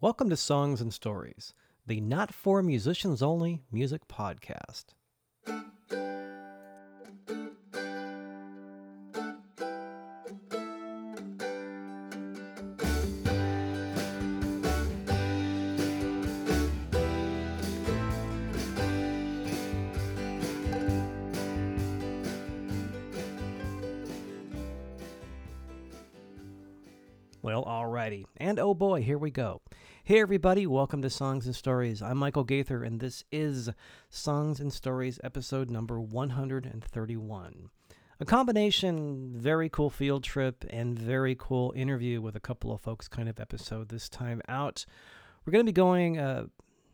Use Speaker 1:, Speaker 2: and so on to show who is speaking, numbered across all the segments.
Speaker 1: Welcome to Songs and Stories, the not for musicians only music podcast. Well, alrighty. And oh boy, here we go. Hey everybody, welcome to Songs and Stories. I'm Michael Gaither, and this is Songs and Stories episode number 131. A combination, very cool field trip and very cool interview with a couple of folks kind of episode this time out. We're going to be going, uh,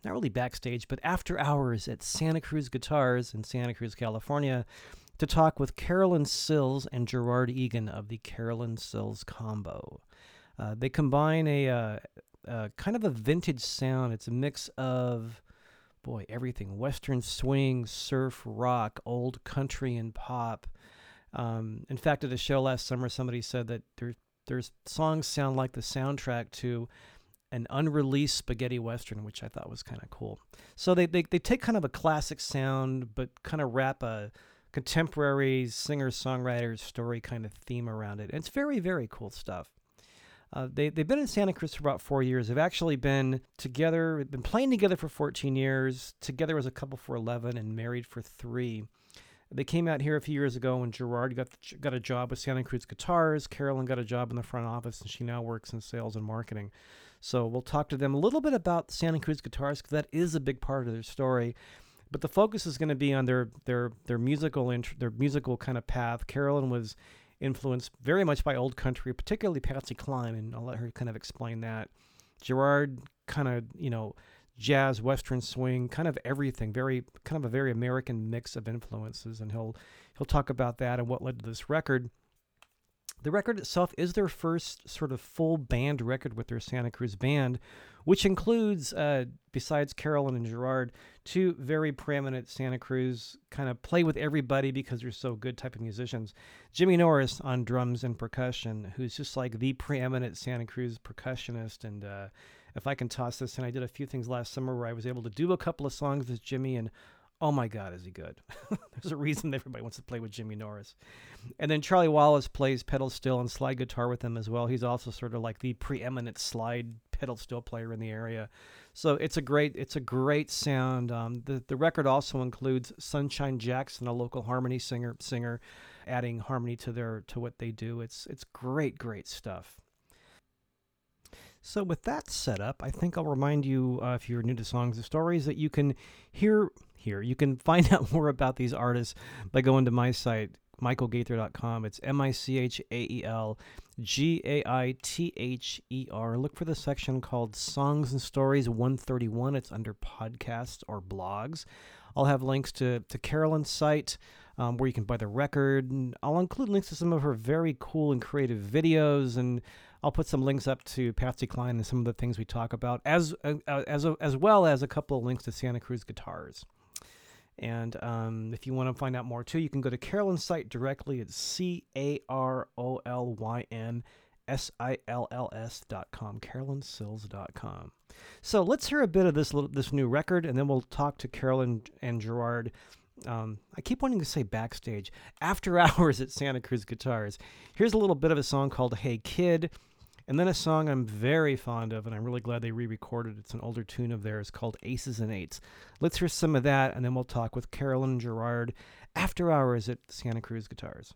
Speaker 1: not really backstage, but after hours at Santa Cruz Guitars in Santa Cruz, California to talk with Carolyn Sills and Gerard Egan of the Carolyn Sills Combo. Uh, they combine a uh, uh, kind of a vintage sound. It's a mix of, boy, everything Western swing, surf, rock, old country, and pop. Um, in fact, at a show last summer, somebody said that there, there's songs sound like the soundtrack to an unreleased spaghetti western, which I thought was kind of cool. So they, they, they take kind of a classic sound, but kind of wrap a contemporary singer songwriter story kind of theme around it. And it's very, very cool stuff. Uh, they, they've been in Santa Cruz for about four years. They've actually been together, been playing together for 14 years, together as a couple for 11, and married for three. They came out here a few years ago when Gerard got got a job with Santa Cruz Guitars. Carolyn got a job in the front office, and she now works in sales and marketing. So we'll talk to them a little bit about Santa Cruz Guitars because that is a big part of their story. But the focus is going to be on their their their musical int- their musical kind of path. Carolyn was influenced very much by old country, particularly Patsy Cline, and I'll let her kind of explain that. Gerard kind of, you know, jazz, western swing, kind of everything, very kind of a very American mix of influences, and he'll he'll talk about that and what led to this record. The record itself is their first sort of full band record with their Santa Cruz band, which includes, uh, besides Carolyn and Gerard, two very preeminent Santa Cruz kind of play with everybody because they're so good type of musicians. Jimmy Norris on drums and percussion, who's just like the preeminent Santa Cruz percussionist. And uh, if I can toss this in, I did a few things last summer where I was able to do a couple of songs with Jimmy and oh my God, is he good? There's a reason everybody wants to play with Jimmy Norris. And then Charlie Wallace plays pedal steel and slide guitar with him as well. He's also sort of like the preeminent slide pedal steel player in the area. So it's a great it's a great sound. Um, the the record also includes Sunshine Jackson, a local harmony singer singer, adding harmony to their to what they do. It's it's great great stuff. So, with that set up, I think I'll remind you, uh, if you're new to songs and stories, that you can hear here. You can find out more about these artists by going to my site, michaelgaither.com. It's M I C H A E L G A I T H E R. Look for the section called Songs and Stories 131. It's under podcasts or blogs. I'll have links to, to Carolyn's site um, where you can buy the record. And I'll include links to some of her very cool and creative videos and I'll put some links up to Patsy Cline and some of the things we talk about, as uh, as as well as a couple of links to Santa Cruz guitars. And um, if you want to find out more too, you can go to Carolyn's site directly. It's C A R O L Y N S I L L S dot com, dot com. So let's hear a bit of this little, this new record, and then we'll talk to Carolyn and Gerard. Um, I keep wanting to say backstage, after hours at Santa Cruz Guitars. Here's a little bit of a song called Hey Kid. And then a song I'm very fond of, and I'm really glad they re recorded. It's an older tune of theirs called Aces and Eights. Let's hear some of that, and then we'll talk with Carolyn Gerard after hours at Santa Cruz Guitars.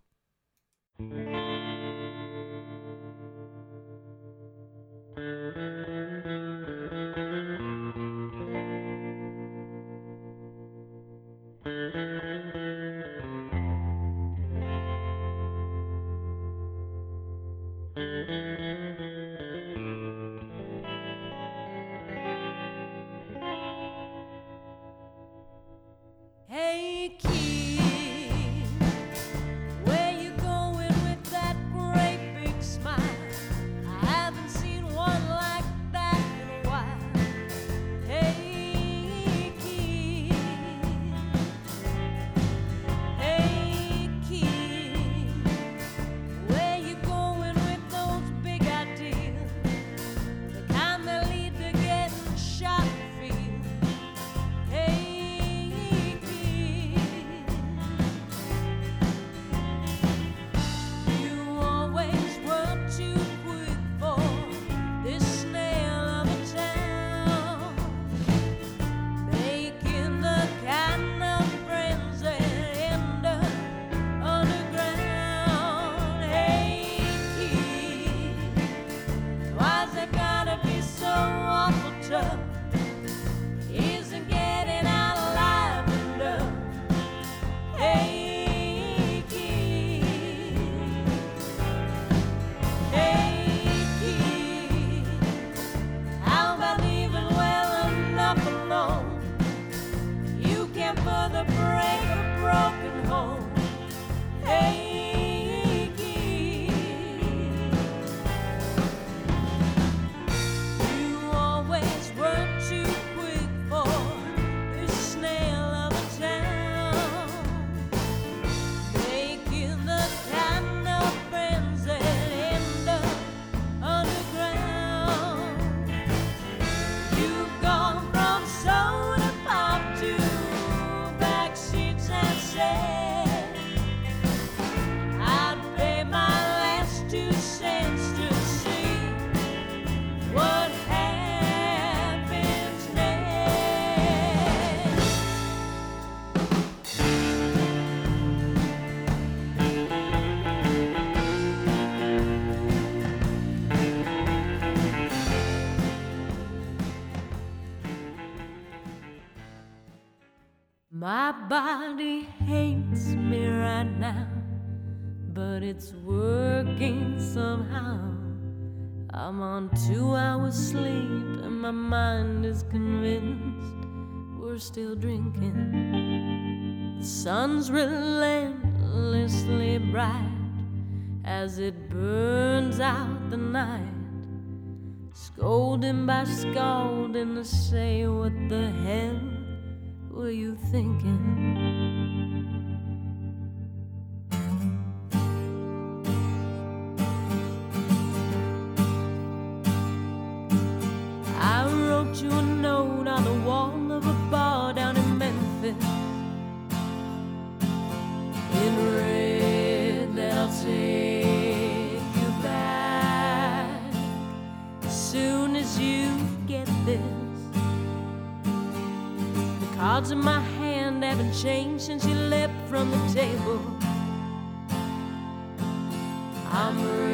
Speaker 2: Sun's relentlessly bright as it burns out the night. Scolding by scalding to say what the hell were you thinking? In my hand haven't changed since you left from the table. I'm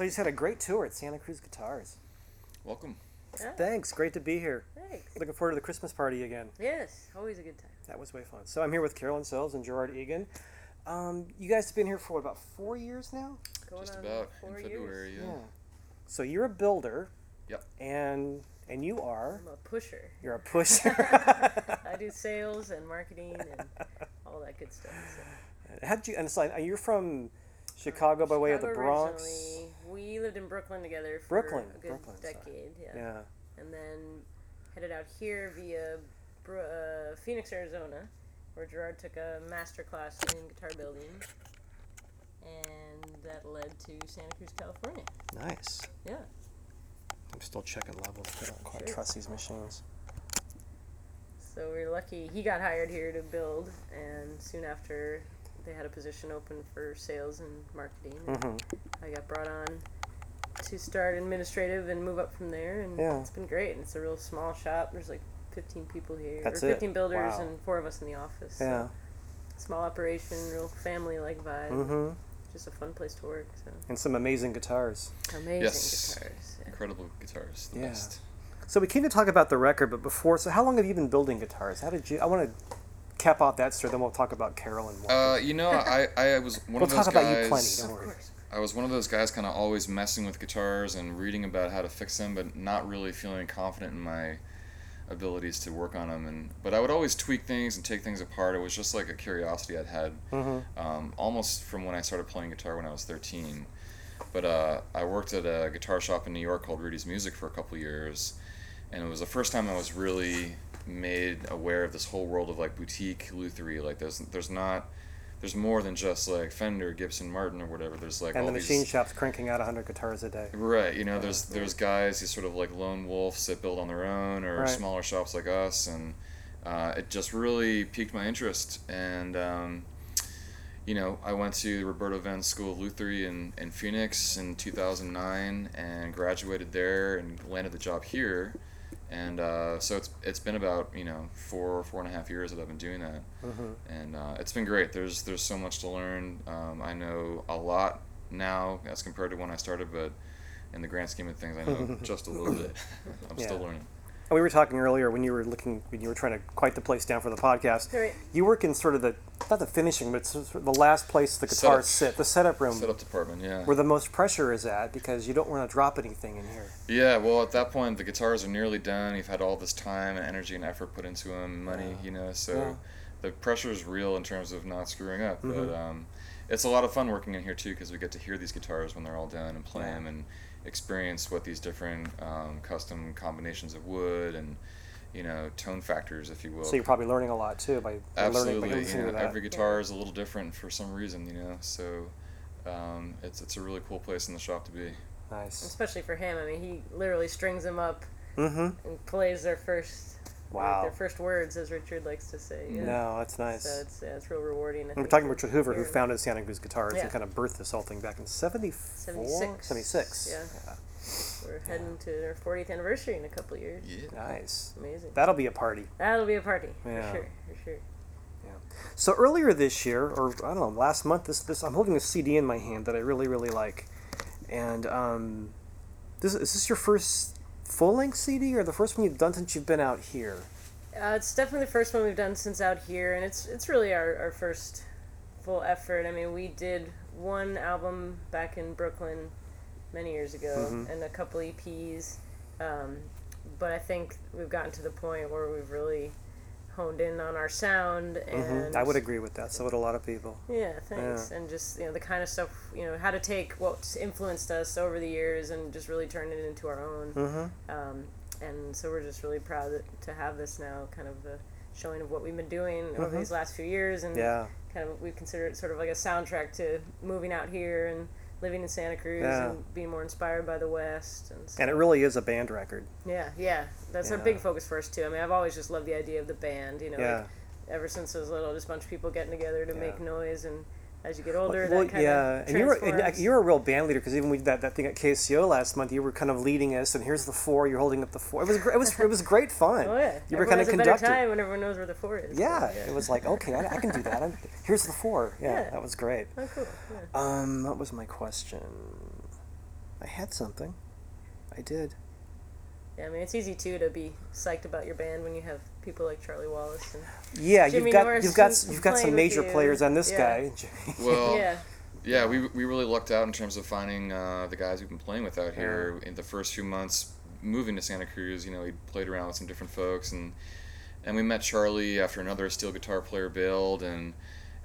Speaker 1: So you just had a great tour at Santa Cruz Guitars.
Speaker 3: Welcome.
Speaker 1: Thanks. Great to be here.
Speaker 4: Thanks.
Speaker 1: Looking forward to the Christmas party again.
Speaker 4: Yes, always a good time.
Speaker 1: That was way fun. So I'm here with Carolyn Sills and Gerard Egan. Um, you guys have been here for what, about four years now.
Speaker 4: Going
Speaker 3: Just about
Speaker 4: four
Speaker 3: in
Speaker 4: years.
Speaker 3: February, yeah.
Speaker 1: So you're a builder.
Speaker 3: Yep.
Speaker 1: And and you are
Speaker 4: I'm a pusher.
Speaker 1: you're a pusher.
Speaker 4: I do sales and marketing and all that good stuff. So.
Speaker 1: How'd you? And it's like you're from Chicago by way of the Bronx.
Speaker 4: originally. We lived in Brooklyn together for
Speaker 1: Brooklyn,
Speaker 4: a good
Speaker 1: Brooklyn
Speaker 4: decade. Yeah.
Speaker 1: Yeah.
Speaker 4: And then headed out here via uh, Phoenix, Arizona, where Gerard took a master class in guitar building. And that led to Santa Cruz, California.
Speaker 1: Nice.
Speaker 4: Yeah.
Speaker 1: I'm still checking levels. I don't quite
Speaker 4: Sure.
Speaker 1: trust these machines.
Speaker 4: So we are lucky. He got hired here to build, and soon after, they had a position open for sales and marketing. And
Speaker 1: Mm-hmm.
Speaker 4: I got brought on to start administrative and move up from there, and
Speaker 1: Yeah.
Speaker 4: it's been great. And it's a real small shop. There's like 15 people here,
Speaker 1: That's
Speaker 4: or
Speaker 1: it.
Speaker 4: 15 builders,
Speaker 1: Wow.
Speaker 4: and four of us in the office. so
Speaker 1: Yeah.
Speaker 4: small operation, real family-like vibe.
Speaker 1: Mm-hmm.
Speaker 4: Just a fun place to work. So
Speaker 1: And some amazing guitars.
Speaker 4: amazing
Speaker 3: Yes.
Speaker 4: guitars. Yeah.
Speaker 3: Incredible guitars. The
Speaker 1: Yeah.
Speaker 3: best.
Speaker 1: So we came to talk about the record, but before, so how long have you been building guitars? How did you? I want to cap off that story, then we'll talk about Carolyn more.
Speaker 3: Uh, you know, I, I was one
Speaker 1: we'll
Speaker 3: of those
Speaker 1: talk
Speaker 3: guys.
Speaker 1: about you plenty. Don't worry.
Speaker 3: I was one of those guys kind of always messing with guitars and reading about how to fix them, but not really feeling confident in my abilities to work on them. And but I would always tweak things and take things apart. It was just like a curiosity I'd had
Speaker 1: Mm-hmm.
Speaker 3: um, almost from when I started playing guitar when I was 13. But uh, I worked at a guitar shop in New York called Rudy's Music for a couple years, and it was the first time I was really made aware of this whole world of like boutique lutherie. Like there's there's not there's more than just like Fender, Gibson, Martin, or whatever. There's like
Speaker 1: and
Speaker 3: all
Speaker 1: the machine
Speaker 3: these
Speaker 1: shop's cranking out 100 guitars a day.
Speaker 3: Right, you know, there's there's guys, these sort of like lone wolves that build on their own, or
Speaker 1: Right.
Speaker 3: smaller shops like us, and uh, it just really piqued my interest. And um, you know, I went to the Roberto Venn School of Lutherie in, in Phoenix in 2009 and graduated there and landed the job here. And uh, so it's it's been about you know four four and a half years that I've been doing that, and uh, it's been great. There's there's so much to learn. Um, I know a lot now as compared to when I started, but in the grand scheme of things, I know just a little bit. I'm still learning.
Speaker 1: And we were talking earlier when you were looking when you were trying to quiet the place down for the podcast.
Speaker 4: Right.
Speaker 1: You work in sort of the not the finishing, but sort of the last place the guitars
Speaker 3: Setup.
Speaker 1: sit, the setup room,
Speaker 3: Setup department, yeah.
Speaker 1: where the most pressure is at because you don't want to drop anything in here.
Speaker 3: Yeah, well, at that point, the guitars are nearly done. You've had all this time and energy and effort put into them, money, you know, so
Speaker 1: Yeah.
Speaker 3: the pressure is real in terms of not screwing up.
Speaker 1: Mm-hmm.
Speaker 3: But um, it's a lot of fun working in here, too, because we get to hear these guitars when they're all done and play
Speaker 1: Yeah.
Speaker 3: them and experience what these different um, custom combinations of wood and, you know, tone factors, if you will.
Speaker 1: So you're probably learning a lot too by, by learning by
Speaker 3: Absolutely, you know,
Speaker 1: to that.
Speaker 3: every guitar is a little different for some reason, you know, so um, it's, it's a really cool place in the shop to be.
Speaker 1: nice.
Speaker 4: Especially for him. I mean, he literally strings them up
Speaker 1: Mm-hmm.
Speaker 4: and plays their first.
Speaker 1: Wow.
Speaker 4: Their first words, as Richard likes to say. Yeah.
Speaker 1: No, that's nice.
Speaker 4: So it's, yeah, it's real rewarding. I
Speaker 1: And we're talking about Richard Hoover, who founded Santa Cruz Guitars
Speaker 4: Yeah.
Speaker 1: and kind of birthed this whole thing back in 74?
Speaker 4: 76.
Speaker 1: 76.
Speaker 4: Yeah. We're heading to our 40th anniversary in a couple of years.
Speaker 3: Yeah.
Speaker 1: Nice.
Speaker 4: Amazing.
Speaker 1: That'll be a party.
Speaker 4: That'll be a party
Speaker 1: Yeah.
Speaker 4: for sure. For sure. Yeah.
Speaker 1: So earlier this year, or I don't know, last month, this this I'm holding a CD in my hand that I really really like, and um, this is this your first full length CD or the first one you've done since you've been out here?
Speaker 4: Uh, it's definitely the first one we've done since out here, and it's it's really our, our first full effort. I mean, we did one album back in Brooklyn many years ago,
Speaker 1: Mm-hmm.
Speaker 4: and a couple EPs. Um, but I think we've gotten to the point where we've really honed in on our sound, and
Speaker 1: hmm I would agree with that. So would a lot of people.
Speaker 4: Yeah, thanks. And just you know the kind of stuff you know how to take what's influenced us over the years and just really turn it into our own.
Speaker 1: Mm-hmm.
Speaker 4: Um, and so we're just really proud that, to have this now, kind of a showing of what we've been doing over these last few years, and
Speaker 1: Mm-hmm. Yeah.
Speaker 4: kind of we consider it sort of like a soundtrack to moving out here and living in Santa Cruz
Speaker 1: Yeah.
Speaker 4: and being more inspired by the West. And
Speaker 1: And it really is a band record.
Speaker 4: yeah, yeah, that's a big focus for us too. I mean, I've always just loved the idea of the band. You know,
Speaker 1: Yeah.
Speaker 4: like, ever since I was little, just a bunch of people getting together to
Speaker 1: Yeah.
Speaker 4: make noise and. As you get older,
Speaker 1: well,
Speaker 4: that kind
Speaker 1: yeah,
Speaker 4: of
Speaker 1: and you were and you were a real band leader because even we did that, that thing at KCO last month, you were kind of leading us, and here's the four. You're holding up the four. It was it was it was great fun.
Speaker 4: Oh yeah,
Speaker 1: you were kind of
Speaker 4: has a
Speaker 1: conductor.
Speaker 4: better time when everyone knows where the four is. so,
Speaker 1: Yeah, it was like okay, I, I can do that. I'm, here's the four. Yeah,
Speaker 4: Yeah.
Speaker 1: that was great.
Speaker 4: Oh, cool. Yeah.
Speaker 1: Um, what was my question? I had something. I did.
Speaker 4: yeah, I mean, it's easy too to be psyched about your band when you have people like Charlie Wallace and
Speaker 1: Yeah,
Speaker 4: Jimmy
Speaker 1: you've got
Speaker 4: Norris
Speaker 1: you've got you've got some major players on this
Speaker 4: Yeah.
Speaker 1: guy.
Speaker 3: Well,
Speaker 4: yeah,
Speaker 3: Yeah, we, we really lucked out in terms of finding uh, the guys we've been playing with out here in the first few months moving to Santa Cruz. You know, we played around with some different folks, and and we met Charlie after another steel guitar player bailed, and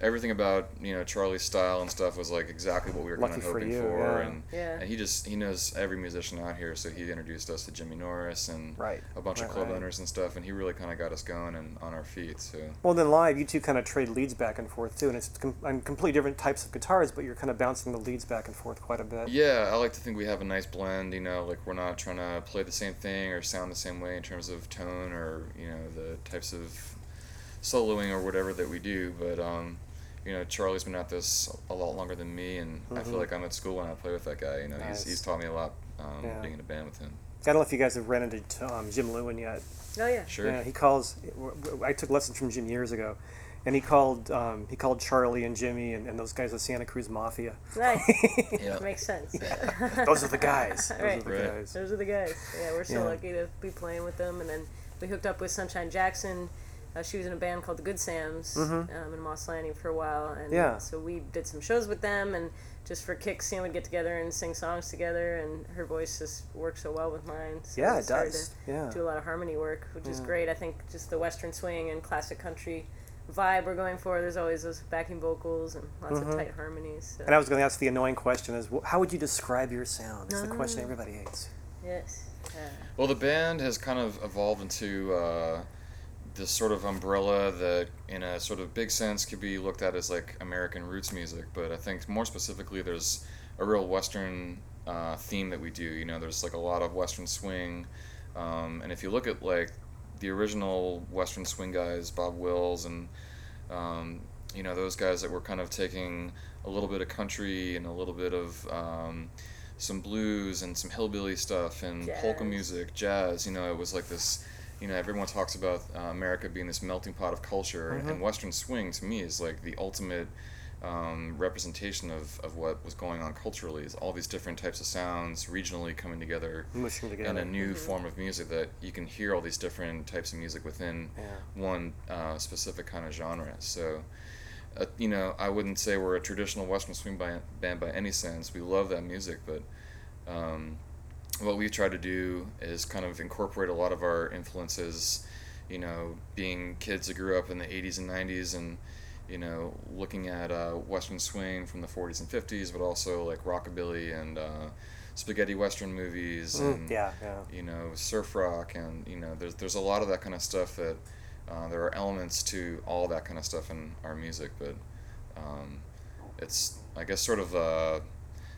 Speaker 3: everything about you know Charlie's style and stuff was like exactly what we were kind
Speaker 1: Lucky
Speaker 3: of
Speaker 1: for
Speaker 3: hoping
Speaker 1: you,
Speaker 3: for,
Speaker 1: yeah.
Speaker 3: and
Speaker 4: Yeah.
Speaker 3: and he just he knows every musician out here, so he introduced us to Jimmy Norris and
Speaker 1: Right,
Speaker 3: a bunch
Speaker 1: right,
Speaker 3: of club
Speaker 1: right.
Speaker 3: owners and stuff, and he really kind of got us going and on our feet. So
Speaker 1: Well, then live, you two kind of trade leads back and forth too, and it's com- on completely different types of guitars, but you're kind of bouncing the leads back and forth quite a bit.
Speaker 3: Yeah, I like to think we have a nice blend. You know, like we're not trying to play the same thing or sound the same way in terms of tone or you know the types of soloing or whatever that we do. But um, you know, Charlie's been at this a lot longer than me, and I feel like I'm at school when I play with that guy. You know,
Speaker 1: Mm-hmm. Nice.
Speaker 3: he's he's taught me a lot um,
Speaker 1: Yeah.
Speaker 3: being in a band with him.
Speaker 1: I don't know if you guys have ran into um, Jim Lewin yet.
Speaker 4: oh yeah,
Speaker 3: Sure.
Speaker 1: Yeah, he calls. I took lessons from Jim years ago, and he called um, he called Charlie and Jimmy and, and those guys the Santa Cruz Mafia.
Speaker 4: nice.
Speaker 3: Yeah.
Speaker 4: Makes sense. Yeah.
Speaker 1: Those are the guys. Those
Speaker 4: Right.
Speaker 1: are the
Speaker 3: Right.
Speaker 1: guys.
Speaker 4: Those are the guys. Yeah, we're so
Speaker 1: Yeah.
Speaker 4: lucky to be playing with them. And then we hooked up with Sunshine Jackson. Uh, she was in a band called the Good Sams um, in Moss Landing for a while. And
Speaker 1: Mm-hmm. Yeah.
Speaker 4: so we did some shows with them. And just for kicks, you know, we'd get together and sing songs together. And her voice just worked so well with mine. So
Speaker 1: Yeah, it
Speaker 4: started
Speaker 1: does. Yeah.
Speaker 4: Do a lot of harmony work, which is great. I think just the Western swing and classic country vibe we're going for. There's always those backing vocals and lots of tight harmonies. So.
Speaker 1: Mm-hmm. And I was going to ask the annoying question: Is how would you describe your sound? It's the question
Speaker 4: Ah.
Speaker 1: everybody hates.
Speaker 4: yes. Uh,
Speaker 3: Well, the band has kind of evolved into uh, this sort of umbrella that, in a sort of big sense, could be looked at as like American roots music. But I think more specifically, there's a real Western uh, theme that we do. You know, there's like a lot of Western swing, um, and if you look at like the original Western swing guys, Bob Wills, and um, you know those guys that were kind of taking a little bit of country and a little bit of um, some blues and some hillbilly stuff and polka music, jazz. You know, it was like this. You know, everyone talks about uh, America being this melting pot of culture, and Western swing to me is like the ultimate um, representation of, of what was going on culturally. Is all these different types of sounds regionally coming together
Speaker 1: Mushing
Speaker 3: and a new form of music that you can hear all these different types of music within
Speaker 1: Yeah.
Speaker 3: one uh, specific kind of genre. So, uh, you know, I wouldn't say we're a traditional Western swing by, band by any sense. We love that music, but um, what we try to do is kind of incorporate a lot of our influences. You know, being kids that grew up in the '80s and '90s, and you know, looking at uh, Western swing from the '40s and '50s, but also like rockabilly and uh, spaghetti Western movies
Speaker 1: Mm,
Speaker 3: and
Speaker 1: yeah, yeah.
Speaker 3: you know surf rock and you know there's there's a lot of that kind of stuff that uh, there are elements to all that kind of stuff in our music but um, it's I guess sort of uh,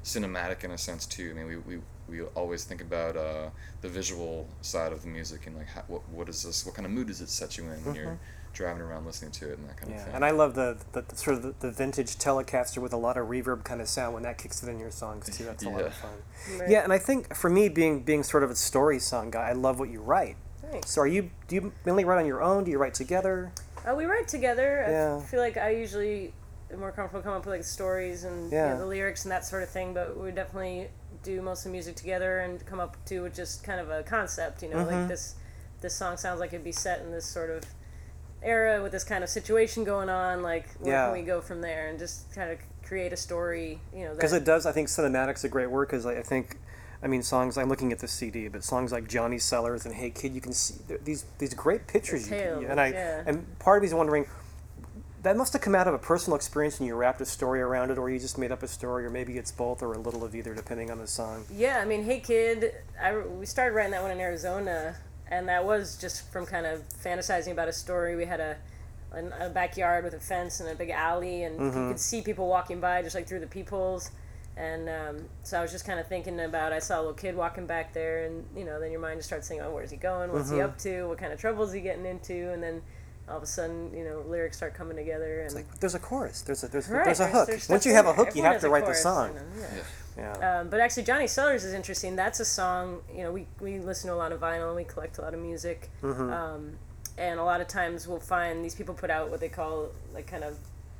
Speaker 3: cinematic in a sense too I mean we, we, we always think about uh, the visual side of the music and like how, what, what is this what kind of mood does it set you in when you're driving around listening to it and that kind of
Speaker 1: Mm-hmm.
Speaker 3: Thing
Speaker 1: and I love the, the, the sort of the, the vintage Telecaster with a lot of reverb kind of sound when that kicks it in your songs too. That's a lot of fun.
Speaker 4: Right.
Speaker 1: Yeah, and I think for me, being being sort of a story song guy, I love what you write.
Speaker 4: Thanks.
Speaker 1: So are you? Do you mainly write on your own? Do you write together?
Speaker 4: Uh, we write together.
Speaker 1: Yeah.
Speaker 4: I feel like I usually am more comfortable coming up with like stories and you know, the lyrics and that sort of thing. But we definitely do most of the music together and come up to with just kind of a concept. You know,
Speaker 1: Mm-hmm.
Speaker 4: like this this song sounds like it'd be set in this sort of era with this kind of situation going on. Like where
Speaker 1: Yeah.
Speaker 4: can we go from there and just kind of create a story. You know,
Speaker 1: Because it does. I think cinematic's a great word because I, I think. I mean, songs. I'm looking at the CD, but songs like Johnny Sellers and Hey Kid, you can see these these great pictures.
Speaker 4: Tale,
Speaker 1: can, and I
Speaker 4: yeah.
Speaker 1: and part of me's wondering, that must have come out of a personal experience and you wrapped a story around it, or you just made up a story, or maybe it's both, or a little of either, depending on the song.
Speaker 4: Yeah, I mean, Hey Kid, I, we started writing that one in Arizona, and that was just from kind of fantasizing about a story. We had a, a, a backyard with a fence and a big alley, and you could see people walking by just like through the peepholes. And um, so I was just kind of thinking about, I saw a little kid walking back there, and you know, then your mind just starts thinking, oh, where's he going? What's he up to? What kind of trouble is he getting into? And then all of a sudden, you know, lyrics start coming together. And
Speaker 1: Like, there's a chorus. There's a there's,
Speaker 4: Right,
Speaker 1: there's a hook.
Speaker 4: there's
Speaker 1: Once you have a hook, you have to write the song.
Speaker 4: you know, yeah.
Speaker 3: yeah.
Speaker 1: Yeah.
Speaker 4: Um, but actually, Johnny Sellers is interesting. That's a song. You know, we, we listen to a lot of vinyl and we collect a lot of music.
Speaker 1: Mm-hmm.
Speaker 4: Um, and a lot of times we'll find these people put out what they call like kind of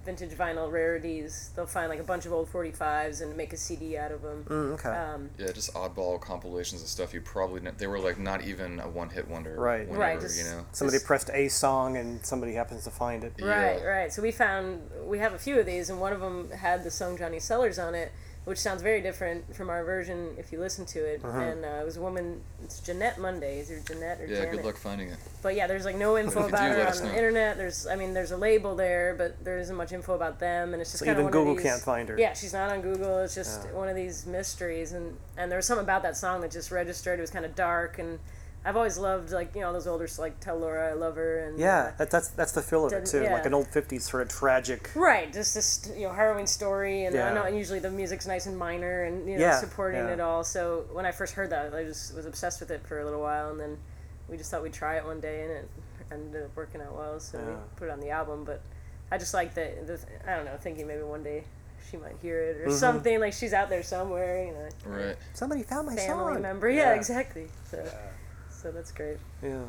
Speaker 4: vintage vinyl rarities. They'll find like a bunch of old 45s and make a CD out of them.
Speaker 1: Mm, okay.
Speaker 4: Um,
Speaker 3: Yeah, just oddball compilations of stuff you probably ne- they were like not even a one hit wonder.
Speaker 1: Right.
Speaker 3: Whenever,
Speaker 4: Right, just-
Speaker 3: you know.
Speaker 1: Somebody
Speaker 4: just-
Speaker 1: pressed a song and somebody happens to find it.
Speaker 4: Right,
Speaker 3: Yeah.
Speaker 4: right. So we found we have a few of these, and one of them had the song Johnny Sellers on it, which sounds very different from our version if you listen to it.
Speaker 1: Uh-huh.
Speaker 4: And uh, it was a woman. It's Jeanette Monday. Is it Jeanette or
Speaker 3: Yeah,
Speaker 4: Janet?
Speaker 3: good luck finding it.
Speaker 4: But yeah, there's like no info about
Speaker 3: do,
Speaker 4: her on
Speaker 3: us
Speaker 4: the
Speaker 3: know.
Speaker 4: internet. There's, I mean, there's a label there, but there isn't much info about them, and it's just
Speaker 1: So
Speaker 4: kind of
Speaker 1: even Google
Speaker 4: of these,
Speaker 1: can't find her.
Speaker 4: Yeah, she's not on Google. It's just
Speaker 1: Yeah.
Speaker 4: one of these mysteries, and and there was something about that song that just registered. It was kind of dark, and I've always loved like you know those older like Tell Laura I Love Her and
Speaker 1: Yeah,
Speaker 4: uh,
Speaker 1: that, that's that's the feel of it
Speaker 4: Doesn't-
Speaker 1: too, like an old '50s sort of tragic.
Speaker 4: Right, just this you know harrowing story, and
Speaker 1: Yeah.
Speaker 4: I know and usually the music's nice and minor, and you know
Speaker 1: Yeah,
Speaker 4: supporting
Speaker 1: yeah.
Speaker 4: it all. So when I first heard that, I just was obsessed with it for a little while, and then we just thought we'd try it one day, and it ended up working out well. So we put it on the album. But I just like the, the I don't know, thinking maybe one day she might hear it
Speaker 1: Mm-hmm.
Speaker 4: or something like she's out there somewhere, you know,
Speaker 3: Right.
Speaker 1: Somebody found my
Speaker 4: family
Speaker 1: song.
Speaker 4: member. Yeah, exactly. So so that's great.
Speaker 1: Yeah,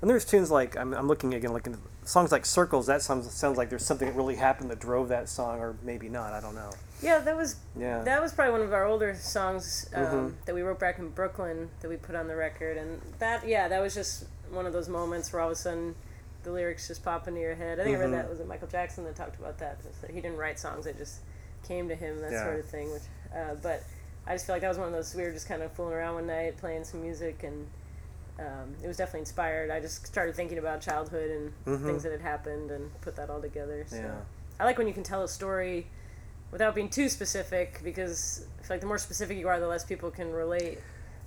Speaker 1: and there's tunes like I'm, I'm looking again, looking at songs like "Circles." That sounds sounds like there's something that really happened that drove that song, or maybe not. I don't know.
Speaker 4: Yeah, that was
Speaker 1: Yeah.
Speaker 4: that was probably one of our older songs um,
Speaker 1: Mhm.
Speaker 4: that we wrote back in Brooklyn that we put on the record, and that yeah, that was just one of those moments where all of a sudden the lyrics just pop into your head. I think I
Speaker 1: Mm-hmm.
Speaker 4: read that was it Michael Jackson that talked about that. that he didn't write songs; it just came to him, that
Speaker 1: Yeah.
Speaker 4: sort of thing. Which, uh, but I just feel like that was one of those we were just kind of fooling around one night playing some music and. Um, it was definitely inspired. I just started thinking about childhood and things that had happened and put that all together. So
Speaker 1: Mm-hmm. Yeah.
Speaker 4: I like when you can tell a story without being too specific because I feel like the more specific you are, the less people can relate.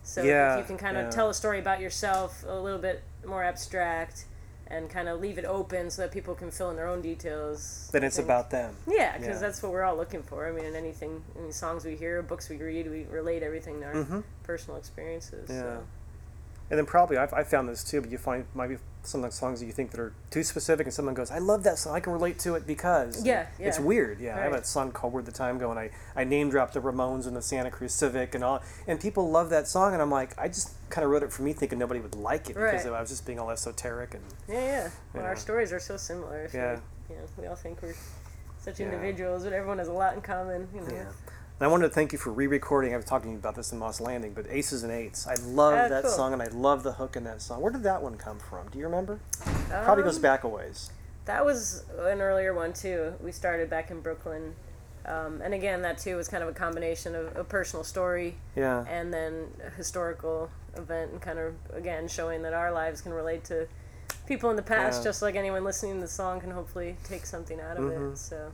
Speaker 4: So
Speaker 1: Yeah,
Speaker 4: if you can kind of
Speaker 1: yeah.
Speaker 4: tell a story about yourself a little bit more abstract and kind of leave it open so that people can fill in their own details.
Speaker 1: Then it's about them.
Speaker 4: yeah, because
Speaker 1: Yeah.
Speaker 4: that's what we're all looking for. I mean, in anything, any songs we hear, books we read, we relate everything to our
Speaker 1: Mhm.
Speaker 4: personal experiences.
Speaker 1: Yeah.
Speaker 4: So.
Speaker 1: And then probably I've, I found this too, but you find might be some like songs that you think that are too specific, and someone goes, "I love that song. I can relate to it because."
Speaker 4: Yeah,
Speaker 1: It's weird. Yeah, I have a song called where the Time Go," and I I name dropped the Ramones and the Santa Cruz Civic and all, and people love that song, and I'm like, I just kind of wrote it for me, thinking nobody would like it because I was just being all esoteric and
Speaker 4: Yeah, yeah. Well,
Speaker 1: Yeah.
Speaker 4: our stories are so similar.
Speaker 1: Yeah.
Speaker 4: like, you know, we all think we're such
Speaker 1: Yeah.
Speaker 4: individuals, but everyone has a lot in common. You know.
Speaker 1: yeah. And I wanted to thank you for re-recording. I was talking about this in Moss Landing, but Aces and Eights. I love
Speaker 4: Ah,
Speaker 1: that
Speaker 4: cool.
Speaker 1: song, and I love the hook in that song. Where did that one come from? Do you remember? Probably goes
Speaker 4: Um,
Speaker 1: back a ways.
Speaker 4: That was an earlier one too. We started back in Brooklyn, um, and again, that too was kind of a combination of a personal story
Speaker 1: Yeah.
Speaker 4: and then a historical event, and kind of again showing that our lives can relate to people in the past,
Speaker 1: Yeah.
Speaker 4: just like anyone listening to the song can hopefully take something out of
Speaker 1: Mhm.
Speaker 4: it. So,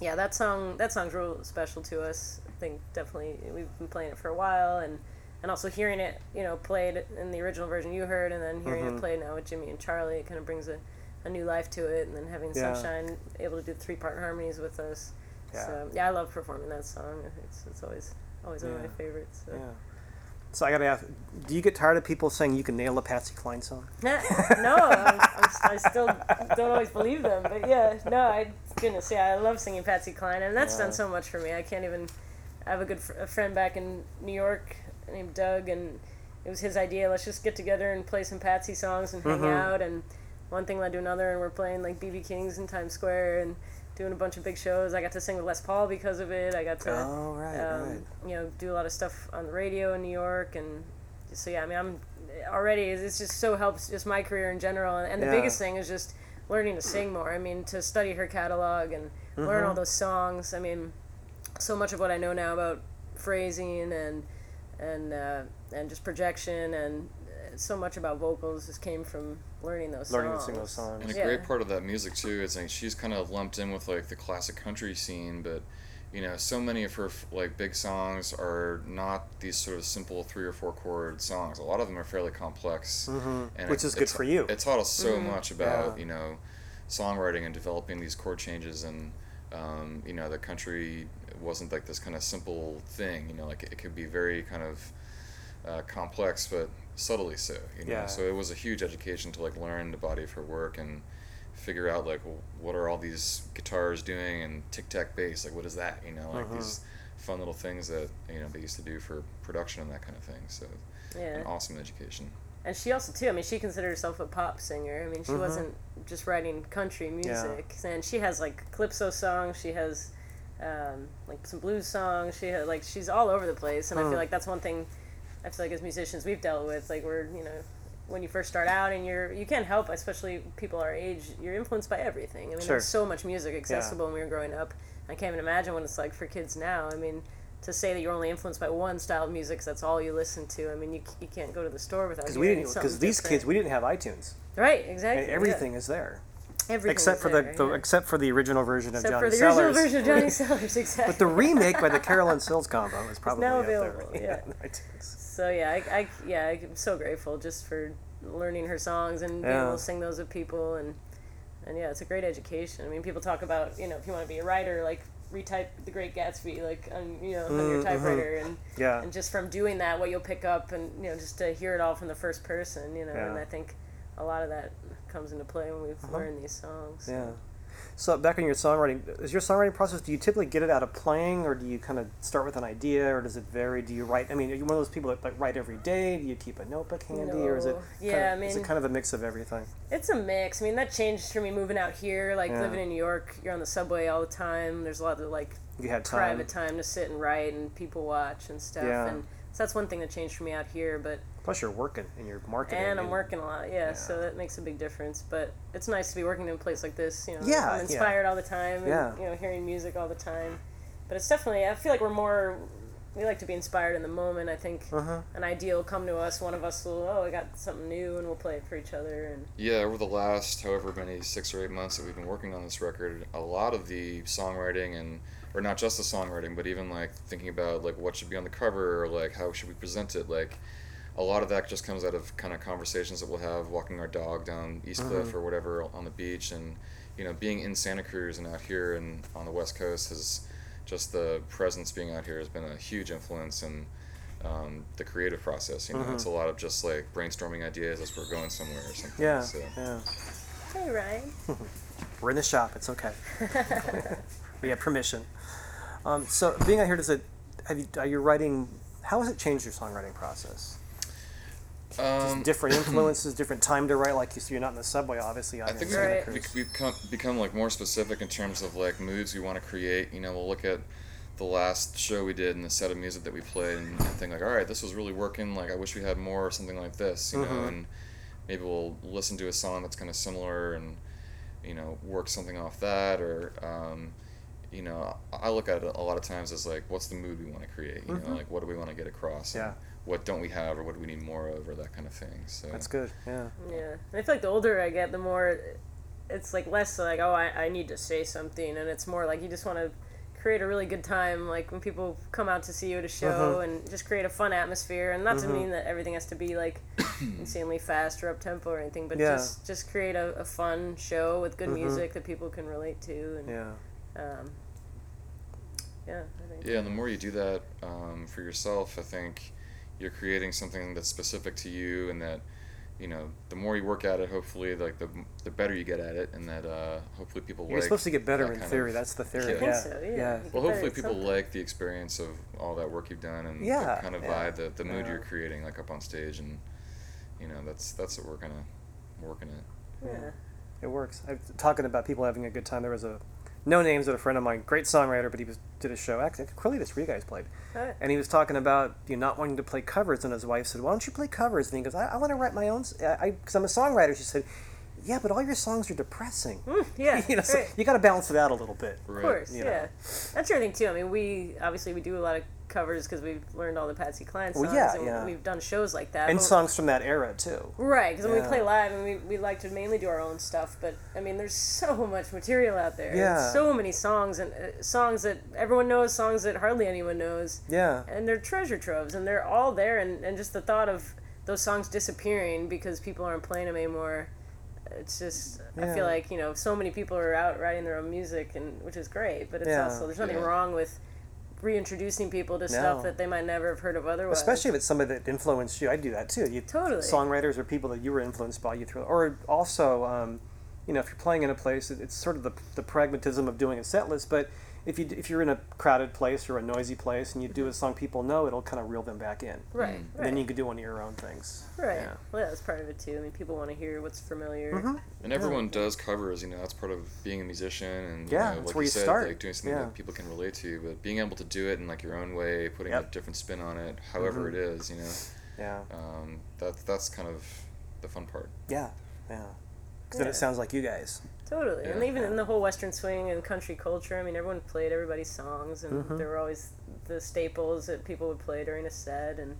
Speaker 4: yeah, that song that song's real special to us. I think definitely we've been playing it for a while, and and also hearing it, you know, played in the original version you heard, and then hearing
Speaker 1: Mhm.
Speaker 4: it played now with Jimmy and Charlie, it kind of brings a, a new life to it, and then having
Speaker 1: Yeah.
Speaker 4: Sunshine able to do three part harmonies with us.
Speaker 1: Yeah.
Speaker 4: So yeah, I love performing that song. It's it's always always one of my favorites. So.
Speaker 1: Yeah. So I gotta ask, do you get tired of people saying you can nail a Patsy Cline song?
Speaker 4: no, I'm, I'm, I still don't always believe them, but yeah, no, I goodness, yeah, I love singing Patsy Cline, and that's
Speaker 1: Yeah.
Speaker 4: done so much for me. I can't even. I have a good fr- a friend back in New York named Doug, and it was his idea. Let's just get together and play some Patsy songs and hang
Speaker 1: Mhm.
Speaker 4: out, and one thing led to another, and we're playing like BB King's in Times Square and doing a bunch of big shows. I got to sing with Les Paul because of it. I got to
Speaker 1: Oh, right,
Speaker 4: um,
Speaker 1: right.
Speaker 4: you know, do a lot of stuff on the radio in New York, and so yeah, I mean, I'm already. It's just so helps just my career in general, and the
Speaker 1: Yeah.
Speaker 4: biggest thing is just learning to sing more. I mean, to study her catalog and learn
Speaker 1: Mm-hmm.
Speaker 4: all those songs. I mean, so much of what I know now about phrasing and and uh, and just projection and uh, so much about vocals just came from learning those
Speaker 1: Learning to
Speaker 4: songs.
Speaker 1: sing those songs.
Speaker 3: And a
Speaker 4: Yeah.
Speaker 3: great part of that music too is like she's kind of lumped in with like the classic country scene, but you know, so many of her like big songs are not these sort of simple three or four chord songs. A lot of them are fairly complex,
Speaker 1: Mhm.
Speaker 3: and
Speaker 1: Which
Speaker 3: it-
Speaker 1: is good
Speaker 3: it-
Speaker 1: for you.
Speaker 3: It taught us so
Speaker 4: Mm-hmm.
Speaker 3: much about
Speaker 1: Yeah.
Speaker 3: you know songwriting and developing these chord changes and um, you know the country wasn't like this kind of simple thing. You know, like it, could be very kind of uh, complex, but subtly so. You know,
Speaker 1: Yeah.
Speaker 3: so it was a huge education to like learn the body of her work and figure out like w- what are all these guitars doing and tic tac bass like what is that you know like
Speaker 1: Uh-huh.
Speaker 3: these fun little things that you know they used to do for production and that kind of thing so
Speaker 4: Yeah.
Speaker 3: an awesome education
Speaker 4: And she also too. I mean, she considered herself a pop singer. I mean, she
Speaker 1: Mhm.
Speaker 4: wasn't just writing country music. yeah. And she has like calypso songs. She has um, like some blues songs. She had like she's all over the place. And I
Speaker 1: Hmm.
Speaker 4: feel like that's one thing. I feel like as musicians we've dealt with. Like we're you know when you first start out and you're you can't help especially people our age you're influenced by everything i mean
Speaker 1: Sure.
Speaker 4: there's so much music accessible when we were growing up i can't even imagine what it's like for kids now i mean to say that you're only influenced by one style of music that's all you listen to i mean you, you can't go to the store without
Speaker 1: Because we didn't. Because these
Speaker 4: different.
Speaker 1: kids, we didn't have iTunes.
Speaker 4: right
Speaker 1: And
Speaker 4: exactly yeah.
Speaker 1: everything is there,
Speaker 4: Everything
Speaker 1: except for
Speaker 4: there,
Speaker 1: the, the
Speaker 4: yeah.
Speaker 1: except for the original version of
Speaker 4: except
Speaker 1: Johnny
Speaker 4: for the
Speaker 1: Sellers.
Speaker 4: original version of johnny sellers exactly
Speaker 1: But the remake by the Carolyn Sills combo is probably
Speaker 4: now
Speaker 1: up there.
Speaker 4: available, yeah. So yeah, I, I yeah, I'm so grateful just for learning her songs and being
Speaker 1: Yeah.
Speaker 4: able to sing those with people and and yeah, it's a great education. I mean, people talk about you know if you want to be a writer, like retype The Great Gatsby, like on you know on your
Speaker 1: Mm,
Speaker 4: typewriter, and
Speaker 1: Yeah.
Speaker 4: and just from doing that, what you'll pick up, and you know just to hear it all from the first person, you know, and
Speaker 1: Yeah. Uh-huh.
Speaker 4: I think a lot of that comes into play when we've uh-huh. learned these songs. so.
Speaker 1: Yeah. So back on your songwriting, is your songwriting process? Do you typically get it out of playing, or do you kind of start with an idea, or does it vary? Do you write? I mean, are you one of those people that like write every day? Do you keep a notebook handy, or is it?
Speaker 4: No.
Speaker 1: kind
Speaker 4: Yeah,
Speaker 1: of,
Speaker 4: I
Speaker 1: is it kind of a mix of everything?
Speaker 4: It's a mix. I mean, that changed for me moving out here. Like
Speaker 1: Yeah.
Speaker 4: living in New York, you're on the subway all the time. There's a lot of like
Speaker 1: You had time.
Speaker 4: private time to sit and write and people watch and stuff.
Speaker 1: Yeah.
Speaker 4: And so that's one thing that changed for me out here. But
Speaker 1: Plus, you're working and you're marketing.
Speaker 4: and I'm working a lot, yeah,
Speaker 1: Yeah.
Speaker 4: So that makes a big difference. But it's nice to be working in a place like this. You know,
Speaker 1: Yeah,
Speaker 4: I'm
Speaker 1: yeah.
Speaker 4: inspired all the time. And,
Speaker 1: Yeah.
Speaker 4: You know, hearing music all the time. But it's definitely. I feel like we're more. We like to be inspired in the moment. I think
Speaker 1: Uh-huh.
Speaker 4: an idea will come to us. One of us will, oh, I got something new, and we'll play it for each other. And
Speaker 3: yeah over the last however many six or eight months that we've been working on this record a lot of the songwriting and or not just the songwriting but even like thinking about like what should be on the cover or like how should we present it like a lot of that just comes out of kind of conversations that we'll have walking our dog down East Cliff or whatever on the beach, and you know, being in Santa Cruz and out here and on the West Coast has just the presence being out here has been a huge influence in um, the creative process. You know, it's a lot of just like brainstorming ideas as we're going somewhere or something.
Speaker 1: Yeah,
Speaker 3: So.
Speaker 1: yeah.
Speaker 4: Hey, Ryan.
Speaker 1: We're in the shop. It's okay. we have permission. Um, so being out here, does it? Have you? Are you writing? How has it changed your songwriting process?
Speaker 3: Um,
Speaker 1: Different influences, different time to write. Like you, so you're not in the subway, obviously.
Speaker 3: I think
Speaker 1: here
Speaker 3: we
Speaker 1: Santa
Speaker 4: Right.
Speaker 3: can become become like more specific in terms of like moods we want to create. You know, we'll look at the last show we did and the set of music that we played and, and think like, all right, this was really working. Like, I wish we had more or something like this. You know,
Speaker 1: Mhm.
Speaker 3: and maybe we'll listen to a song that's kind of similar and you know work something off that or. Um, you know, I look at it a lot of times as like, what's the mood we want to create? You know, like what do we want to get across? and
Speaker 1: Yeah.
Speaker 3: What don't we have, or what do we need more of, or that kind of thing. So
Speaker 1: That's good. Yeah.
Speaker 4: Yeah, and I feel like the older I get, the more it's like less like oh I, I need to say something, and it's more like you just want to create a really good time. Like when people come out to see you at a show, and just create a fun atmosphere. And not to mean that everything has to be like insanely fast or up tempo or anything, but
Speaker 1: Yeah.
Speaker 4: just just create a, a fun show with good music that people can relate to. And
Speaker 1: Yeah.
Speaker 4: um, yeah, I think.
Speaker 3: Yeah, and the more you do that um, for yourself, I think you're creating something that's specific to you, and that you know, the more you work at it, hopefully, like the the better you get at it, and that uh, hopefully people
Speaker 1: You're
Speaker 3: like.
Speaker 1: supposed to get better in theory.
Speaker 3: of-
Speaker 1: That's the theory.
Speaker 3: Yeah.
Speaker 4: I think
Speaker 1: Yeah.
Speaker 4: so.
Speaker 1: Yeah.
Speaker 4: Yeah.
Speaker 3: Well, hopefully people
Speaker 4: something.
Speaker 3: like the experience of all that work you've done, and
Speaker 1: Yeah,
Speaker 3: the kind of
Speaker 1: yeah,
Speaker 3: vibe, the, the mood
Speaker 1: yeah.
Speaker 3: you're creating, like up on stage, and you know, that's that's what we're kind of working at.
Speaker 4: Yeah.
Speaker 1: It works. I, talking about people having a good time. There was a no names, but a friend of mine, great songwriter, but he was did a show. Actually, clearly this guys played,
Speaker 4: Right.
Speaker 1: and he was talking about you know, not wanting to play covers, and his wife said, "Why don't you play covers?" And he goes, "I, I want to write my own. I because I'm a songwriter." She said, "Yeah, but all your songs are depressing.
Speaker 4: Mm, yeah.
Speaker 1: you know, so you got to balance it out a little bit."
Speaker 3: Right.
Speaker 4: Of course,
Speaker 1: you know.
Speaker 4: yeah. That's your thing too. I mean, we obviously we do a lot of covers because we've learned all the Patsy Cline songs,
Speaker 1: Well, yeah,
Speaker 4: and
Speaker 1: yeah.
Speaker 4: we've done shows like that.
Speaker 1: And songs from that era too.
Speaker 4: right? Because when we play live, and we, we like to mainly do our own stuff, but I mean, there's so much material out there.
Speaker 1: Yeah.
Speaker 4: so many songs and uh, songs that everyone knows, songs that hardly anyone knows,
Speaker 1: Yeah.
Speaker 4: and they're treasure troves, and they're all there. And, and just the thought of those songs disappearing because people aren't playing them anymore. It's just I feel like you know so many people are out writing their own music and which is great, but it's
Speaker 1: Yeah.
Speaker 4: also there's nothing
Speaker 3: Yeah.
Speaker 4: wrong with reintroducing people to stuff that they might never have heard of otherwise.
Speaker 1: Especially if it's somebody that influenced you. I do that too. You
Speaker 4: Totally.
Speaker 1: songwriters or people that you were influenced by. You throw, or also, um, you know, if you're playing in a place, it- it's sort of the, the pragmatism of doing a set list. But if you if you're in a crowded place or a noisy place and you do a song people know, it'll kind of reel them back in.
Speaker 4: right,
Speaker 1: And
Speaker 4: right,
Speaker 1: then you could do one of your own things.
Speaker 4: right.
Speaker 1: Yeah.
Speaker 4: Well, yeah, that's part of it too. I mean, people want to hear what's familiar.
Speaker 1: Mm-hmm.
Speaker 3: And everyone does covers, you know, that's part of being a musician and
Speaker 1: Yeah,
Speaker 3: you know,
Speaker 1: that's
Speaker 3: like
Speaker 1: where
Speaker 3: you
Speaker 1: you
Speaker 3: said,
Speaker 1: start.
Speaker 3: like doing something
Speaker 1: Yeah.
Speaker 3: that people can relate to, but being able to do it in like your own way, putting
Speaker 1: Yep.
Speaker 3: a different spin on it, however
Speaker 1: Mhm.
Speaker 3: it is, you know,
Speaker 1: Yeah.
Speaker 3: um, that that's kind of the fun part.
Speaker 1: Yeah. Yeah. Because then it sounds like you guys.
Speaker 4: Totally, and even in the whole Western swing and country culture, I mean, everyone played everybody's songs, and
Speaker 1: Mhm.
Speaker 4: there were always the staples that people would play during a set, and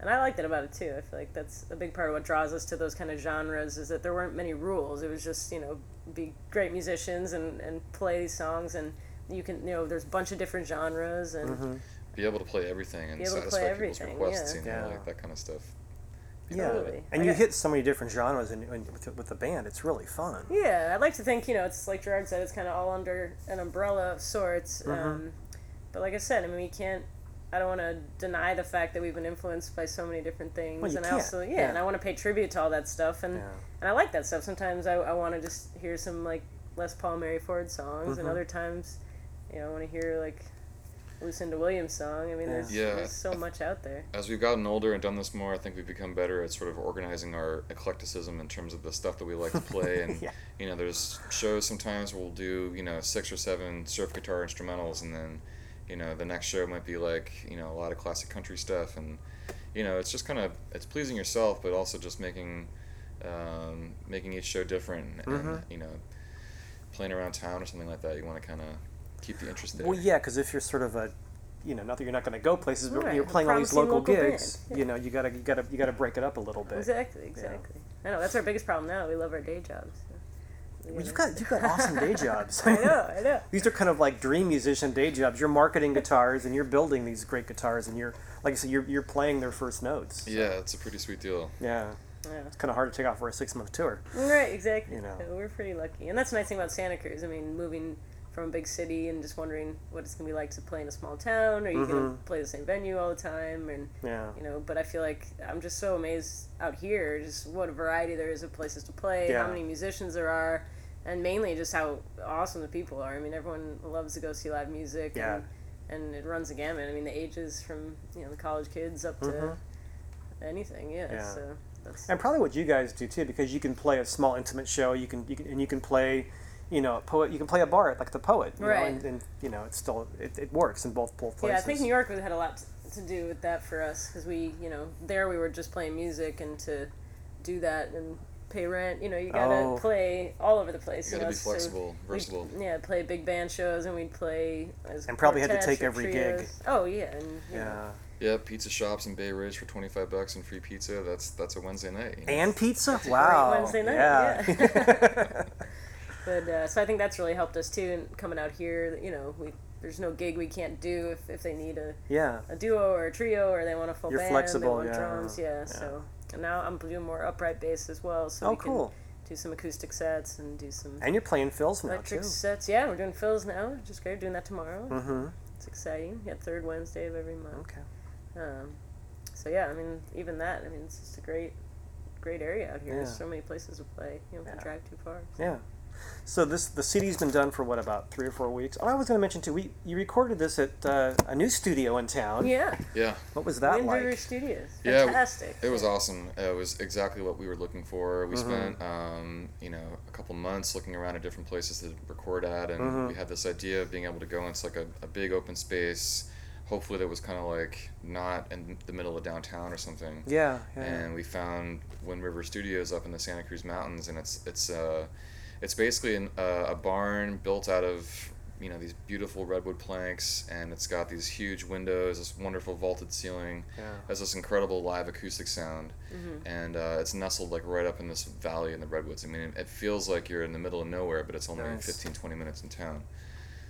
Speaker 4: and I like that about it too. I feel like that's a big part of what draws us to those kind of genres is that there weren't many rules. It was just you know be great musicians and and play these songs, and you can you know there's a bunch of different genres, and
Speaker 1: Mm-hmm.
Speaker 3: Be able to play everything and
Speaker 4: Be able to
Speaker 3: satisfy
Speaker 4: play
Speaker 3: people's
Speaker 4: everything,
Speaker 3: requests,
Speaker 4: yeah.
Speaker 3: you know,
Speaker 1: Yeah.
Speaker 3: like that kind of stuff.
Speaker 1: Yeah.
Speaker 4: Totally.
Speaker 1: And
Speaker 4: I
Speaker 1: you hit so many different genres in, in, with, the- with the band. It's really fun.
Speaker 4: Yeah, I'd like to think, you know, it's like Gerard said, it's kind of all under an umbrella of sorts.
Speaker 1: Mhm.
Speaker 4: Um, but like I said, I mean, we can't, I don't want to deny the fact that we've been influenced by so many different things.
Speaker 1: Well,
Speaker 4: and I
Speaker 1: can't,
Speaker 4: also, yeah,
Speaker 1: yeah.
Speaker 4: and I want to pay tribute to all that stuff. And,
Speaker 1: Yeah.
Speaker 4: and I like that stuff. Sometimes I, I want to just hear some, like, Les Paul, Mary Ford songs. And
Speaker 1: Mhm.
Speaker 4: other times, you know, I want to hear, like, Lucinda Williams song. I mean,
Speaker 1: Yeah.
Speaker 4: there's,
Speaker 3: Yeah.
Speaker 4: there's so much out there.
Speaker 3: As we've gotten older and done this more, I think we've become better at sort of organizing our eclecticism in terms of the stuff that we like to play. And
Speaker 1: Yeah.
Speaker 3: you know, there's shows sometimes we'll do you know six or seven surf guitar instrumentals, and then you know the next show might be like you know a lot of classic country stuff, and you know it's just kind of it's pleasing yourself, but also just making um, making each show different, and
Speaker 1: Mhm.
Speaker 3: you know playing around town or something like that. You want to kind of keep the interest there.
Speaker 1: Well, yeah, because if you're sort of a, you know, not that you're not going to go places, but when
Speaker 4: Right,
Speaker 1: you're playing all these local,
Speaker 4: local
Speaker 1: gigs,
Speaker 4: yeah.
Speaker 1: you know, you gotta, you gotta, you gotta break it up a little bit.
Speaker 4: Exactly, exactly. I know, that's our biggest problem now. We love our day jobs. so. you
Speaker 1: Well, you've got you've got awesome day jobs.
Speaker 4: I know, I know.
Speaker 1: these are kind of like dream musician day jobs. You're marketing guitars and you're building these great guitars and you're like I said, you're you're playing their first notes.
Speaker 3: Yeah, it's a pretty sweet deal.
Speaker 1: Yeah.
Speaker 4: Yeah.
Speaker 1: It's kind of hard to take off for a six month tour.
Speaker 4: Right, exactly.
Speaker 1: You know.
Speaker 4: So we're pretty lucky, and that's the nice thing about Santa Cruz. I mean, moving from a big city and just wondering what it's gonna be like to play in a small town. Are you gonna
Speaker 1: Mhm.
Speaker 4: play the same venue all the time? And
Speaker 1: Yeah.
Speaker 4: you know, but I feel like I'm just so amazed out here, just what a variety there is of places to play,
Speaker 1: Yeah.
Speaker 4: how many musicians there are, and mainly just how awesome the people are. I mean, everyone loves to go see live music.
Speaker 1: Yeah.
Speaker 4: And, and it runs a gamut. I mean, the ages from you know the college kids up to
Speaker 1: Mhm.
Speaker 4: anything. Yeah.
Speaker 1: Yeah.
Speaker 4: So that's
Speaker 1: And probably what you guys do too, because you can play a small intimate show. You can you can and you can play, you know, a poet. You can play a bar like the poet. You
Speaker 4: Right.
Speaker 1: Know, and, and you know, it's still it, it works in both both places. Yeah.
Speaker 4: I think New York would had a lot t- to do with that for us because we, you know, there we were just playing music and to do that and pay rent, you know, you gotta
Speaker 1: Oh.
Speaker 4: play all over the place.
Speaker 3: You
Speaker 4: you
Speaker 3: gotta
Speaker 4: know,
Speaker 3: be
Speaker 4: so
Speaker 3: flexible,
Speaker 4: we'd-
Speaker 3: versatile.
Speaker 4: yeah, play big band shows and we'd play as
Speaker 1: And probably had to take
Speaker 4: or
Speaker 1: every gig.
Speaker 4: Oh yeah, and you know,
Speaker 1: Yeah.
Speaker 3: Yeah, pizza shops in Bay Ridge for twenty five bucks and free pizza. That's that's a Wednesday night. you know?
Speaker 1: And pizza.
Speaker 4: a
Speaker 1: wow.
Speaker 4: great Wednesday night.
Speaker 1: yeah.
Speaker 4: Yeah. but uh, so I think that's really helped us too. And coming out here, you know, we there's no gig we can't do if, if they need a
Speaker 1: yeah.
Speaker 4: a duo or a trio or they want a full
Speaker 1: You're
Speaker 4: band
Speaker 1: flexible,
Speaker 4: they want
Speaker 1: yeah,
Speaker 4: drums yeah,
Speaker 1: yeah.
Speaker 4: so and now i'm doing more upright bass as well so
Speaker 1: Oh,
Speaker 4: we can
Speaker 1: cool.
Speaker 4: do some acoustic sets and do some
Speaker 1: And you're playing fills now
Speaker 4: electric
Speaker 1: too.
Speaker 4: sets yeah we're doing fills now is great doing that tomorrow
Speaker 1: Mm-hmm.
Speaker 4: it's exciting yeah third wednesday of every month
Speaker 1: Okay.
Speaker 4: um, so yeah i mean even that i mean it's just a great great area out here
Speaker 1: Yeah.
Speaker 4: there's so many places to play you don't have to
Speaker 1: Yeah.
Speaker 4: drive too far
Speaker 1: Yeah. So this the CD's been done for what about three or four weeks? Oh, I was going to mention too. We you recorded this at uh, a new studio in town.
Speaker 4: yeah
Speaker 3: Yeah,
Speaker 1: What was that
Speaker 4: wind
Speaker 1: like?
Speaker 4: river studios
Speaker 3: Yeah,
Speaker 4: fantastic
Speaker 3: it was awesome. It was exactly what we were looking for. We
Speaker 1: Mhm.
Speaker 3: spent, um, you know, a couple months looking around at different places to record at, and
Speaker 1: Mhm.
Speaker 3: we had this idea of being able to go into like a, a big open space. Hopefully, that was kind of like not in the middle of downtown or something.
Speaker 1: Yeah. Yeah.
Speaker 3: and we found Wind River Studios up in the Santa Cruz Mountains, and it's it's uh, it's basically an, uh, a barn built out of you know these beautiful redwood planks, and it's got these huge windows, this wonderful vaulted ceiling,
Speaker 1: yeah.
Speaker 3: has this incredible live acoustic sound,
Speaker 4: Mm-hmm.
Speaker 3: and uh, it's nestled like right up in this valley in the redwoods. I mean, it, it feels like you're in the middle of nowhere, but it's only
Speaker 1: Nice.
Speaker 3: 15, 20 minutes in town.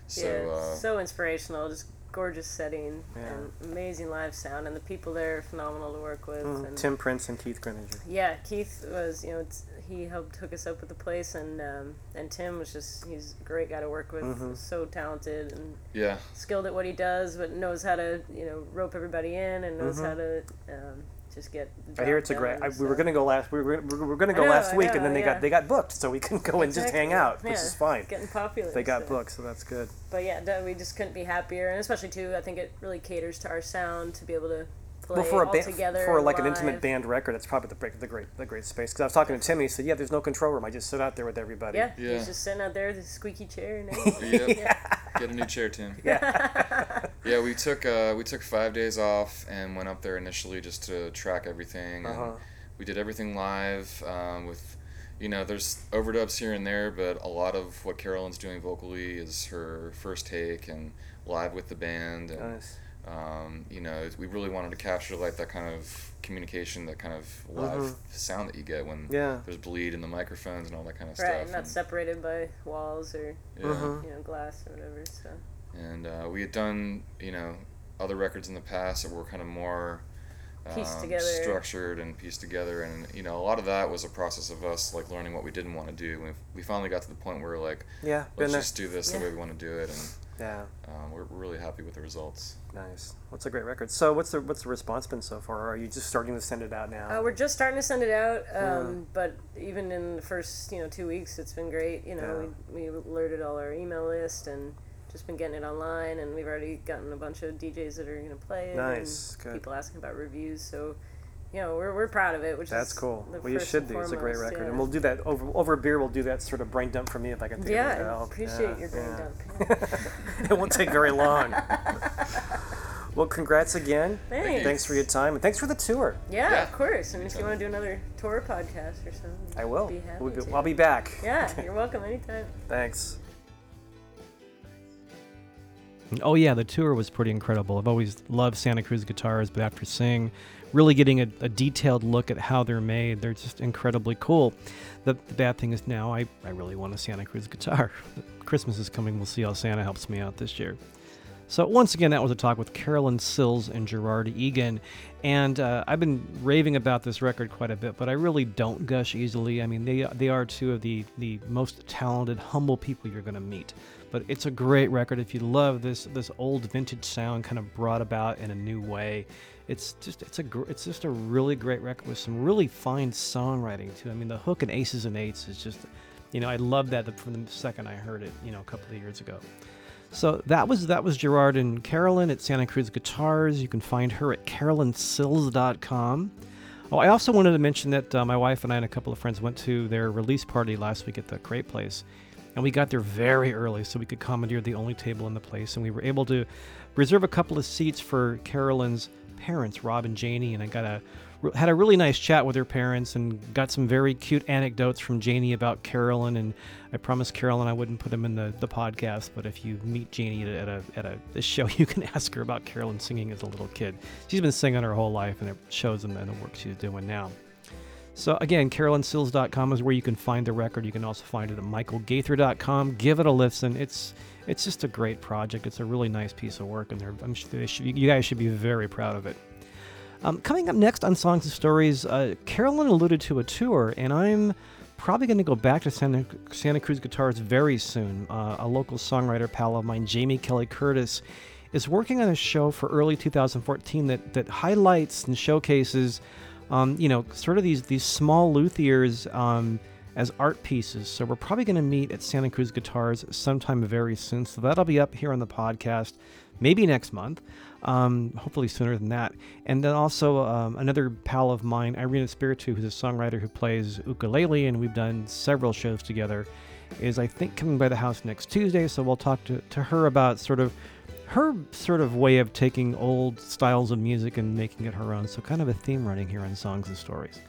Speaker 3: So
Speaker 4: yeah,
Speaker 3: uh,
Speaker 4: so inspirational. Just gorgeous setting
Speaker 1: Yeah.
Speaker 4: and amazing live sound, and the people there are phenomenal to work with. And
Speaker 1: Tim Prince and Keith Greninger.
Speaker 4: yeah, Keith was you know it's, he helped hook us up with the place, and um, and Tim was just he's a great guy to work with.
Speaker 1: Mhm.
Speaker 4: So talented and
Speaker 3: yeah,
Speaker 4: skilled at what he does, but knows how to you know rope everybody in and knows
Speaker 1: Mhm.
Speaker 4: how to um, just get. The
Speaker 1: I hear it's a great. I, we were gonna go last. We were, we were gonna go
Speaker 4: know,
Speaker 1: last
Speaker 4: I
Speaker 1: week, and then they
Speaker 4: yeah.
Speaker 1: got they got booked, so we couldn't go and just hang
Speaker 4: Exactly.
Speaker 1: out, which
Speaker 4: Yeah,
Speaker 1: is fine.
Speaker 4: Getting popular.
Speaker 1: They got
Speaker 4: so.
Speaker 1: booked, so that's good.
Speaker 4: But yeah, we just couldn't be happier, and especially too, I think it really caters to our sound to be able to play
Speaker 1: Well, for a band,
Speaker 4: together
Speaker 1: for like an intimate band record, that's probably the break, the great, the great space. Because I was talking to Timmy, he said, "Yeah, there's no control room. I just sit out there with everybody."
Speaker 4: Yeah,
Speaker 3: Yeah.
Speaker 4: he's just sitting out there with his squeaky chair and everything.
Speaker 3: Yep. Get a new chair, Tim. Yeah, yeah, we took uh, we took five days off and went up there initially just to track everything.
Speaker 1: Uh-huh.
Speaker 3: We did everything live um, with, you know, there's overdubs here and there, but a lot of what Carolyn's doing vocally is her first take and live with the band. And,
Speaker 1: Nice.
Speaker 3: Um, you know, we really wanted to capture like that kind of communication, that kind of live
Speaker 1: Mhm.
Speaker 3: sound that you get when
Speaker 1: Yeah.
Speaker 3: there's bleed in the microphones and all that kind of stuff.
Speaker 4: right,
Speaker 3: stuff.
Speaker 4: and not separated by walls or
Speaker 3: yeah.
Speaker 1: Mhm.
Speaker 4: you know glass or whatever. So
Speaker 3: and uh, we had done you know other records in the past that were kind of more
Speaker 4: Pieced
Speaker 3: um,
Speaker 4: together.
Speaker 3: structured and pieced together and you know a lot of that was a process of us like learning what we didn't want to do we, we finally got to the point where we're like
Speaker 1: Yeah.
Speaker 3: Let's just do this
Speaker 4: Yeah.
Speaker 3: the way we want to do it and
Speaker 1: Yeah.
Speaker 3: um, we're, we're really happy with the results
Speaker 1: Nice. What's a great record? So, what's the what's the response been so far? Are you just starting to send it out now?
Speaker 4: uh, we're just starting to send it out, um, but even in the first you know two weeks, it's been great. You know, we, we alerted all our email list and just been getting it online, and we've already gotten a bunch of DJs that are going to play it.
Speaker 1: Nice,
Speaker 4: and
Speaker 1: good.
Speaker 4: People asking about reviews, so you know we're, we're proud of it. Which
Speaker 1: That's
Speaker 4: is
Speaker 1: cool.
Speaker 4: the
Speaker 1: Well, you should
Speaker 4: and
Speaker 1: do. It's a great record,
Speaker 4: yeah.
Speaker 1: and we'll do that over over a beer. We'll do that sort of brain dump for me if I can figure
Speaker 4: Yeah,
Speaker 1: it
Speaker 4: I
Speaker 1: out.
Speaker 4: appreciate
Speaker 1: Yeah,
Speaker 4: your brain
Speaker 1: yeah.
Speaker 4: dump.
Speaker 1: it won't take very long. well, congrats again.
Speaker 4: Thanks.
Speaker 1: Thanks for your time, and thanks for the tour.
Speaker 4: Yeah,
Speaker 3: Yeah.
Speaker 4: of course. I mean, if you want to do another tour podcast or something,
Speaker 1: I will.
Speaker 4: Be happy
Speaker 1: We'll be-
Speaker 4: to.
Speaker 1: I'll be back.
Speaker 4: Yeah, you're welcome anytime.
Speaker 1: Thanks. Oh yeah, the tour was pretty incredible. I've always loved Santa Cruz guitars, but after seeing, really getting a, a detailed look at how they're made, they're just incredibly cool. The, the bad thing is now I, I really want a Santa Cruz guitar. Christmas is coming. We'll see how Santa helps me out this year. So once again, that was a talk with Carolyn Sills and Gerard Egan, and uh, I've been raving about this record quite a bit, but I really don't gush easily. I mean, they they are two of the the most talented, humble people you're going to meet. But it's a great record if you love this this old vintage sound, kind of brought about in a new way. It's just it's a gr- it's just a really great record with some really fine songwriting too. I mean, the hook in Aces and Eights is just, you know, I love that from the second I heard it, you know, a couple of years ago. So that was that was Gerard and Carolyn at Santa Cruz Guitars. You can find her at carolynsills.com. Oh, I also wanted to mention that uh, my wife and I and a couple of friends went to their release party last week at the Crepe Place, and we got there very early so we could commandeer the only table in the place, and we were able to reserve a couple of seats for Carolyn's parents, Rob and Janie, and I got a had a really nice chat with her parents and got some very cute anecdotes from Janie about Carolyn. And I promised Carolyn I wouldn't put them in the, the podcast, but if you meet Janie at a, at a, a show, you can ask her about Carolyn singing as a little kid. She's been singing her whole life, and it shows in the work she's doing now. So again, carolynsills.com is where you can find the record. You can also find it at michaelgaither.com. Give it a listen. It's it's just a great project. It's a really nice piece of work, and I'm sure should, you guys should be very proud of it. Um, coming up next on Songs and Stories, uh, Carolyn alluded to a tour, and I'm probably going to go back to Santa, Santa Cruz Guitars very soon. Uh, a local songwriter pal of mine, Jamie Kelly Curtis, is working on a show for early 2014 that, that highlights and showcases, um, you know, sort of these these small luthiers um, as art pieces. So we're probably going to meet at Santa Cruz Guitars sometime very soon. So that'll be up here on the podcast, maybe next month um, hopefully sooner than that. And then also um, another pal of mine, Irina Spiritu, who's a songwriter who plays ukulele, and we've done several shows together, is I think coming by the house next Tuesday. So we'll talk to, to her about sort of her sort of way of taking old styles of music and making it her own. So kind of a theme running here on Songs and Stories.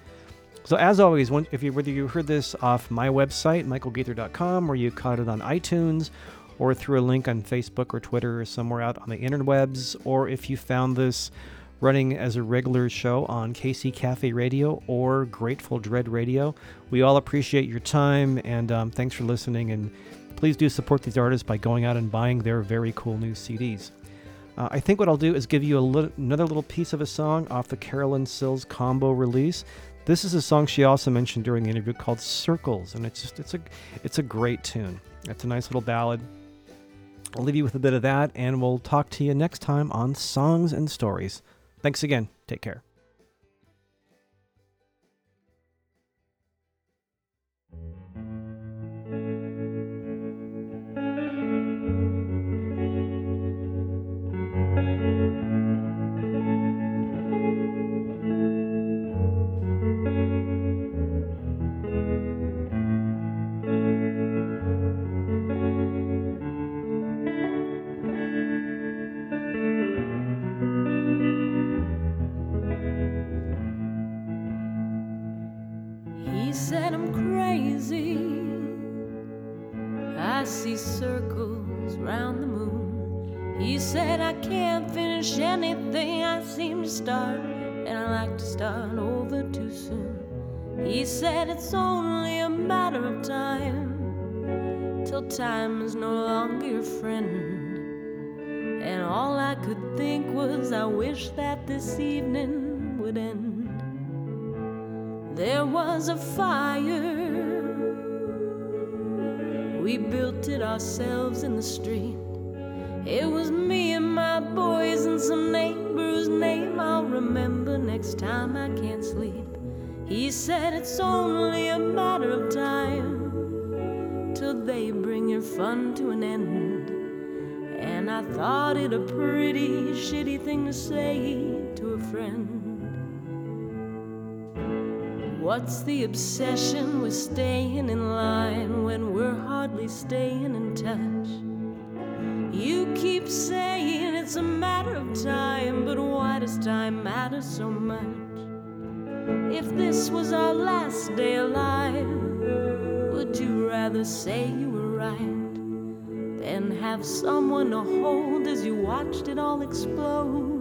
Speaker 1: So as always, if you whether you heard this off my website, michaelgaither.com, or you caught it on iTunes, or through a link on Facebook or Twitter or somewhere out on the interwebs, or if you found this running as a regular show on KC Cafe Radio or Grateful Dread Radio. We all appreciate your time and um, thanks for listening. And please do support these artists by going out and buying their very cool new CDs. Uh, I think what I'll do is give you li- another little piece of a song off the Carolyn Sills combo release. This is a song she also mentioned during the interview called Circles, and it's just it's a it's a great tune. It's a nice little ballad. I'll leave you with a bit of that, and we'll talk to you next time on Songs and Stories. Thanks again. Take care.
Speaker 2: He said it's only a matter of time till they bring your fun to an end. And I thought it a pretty shitty thing to say to a friend. What's the obsession with staying in line when we're hardly staying in touch? You keep saying it's a matter of time, but why does time matter so much? If this was our last day alive, would you rather say you were right? than have someone to hold as you watched it all explode.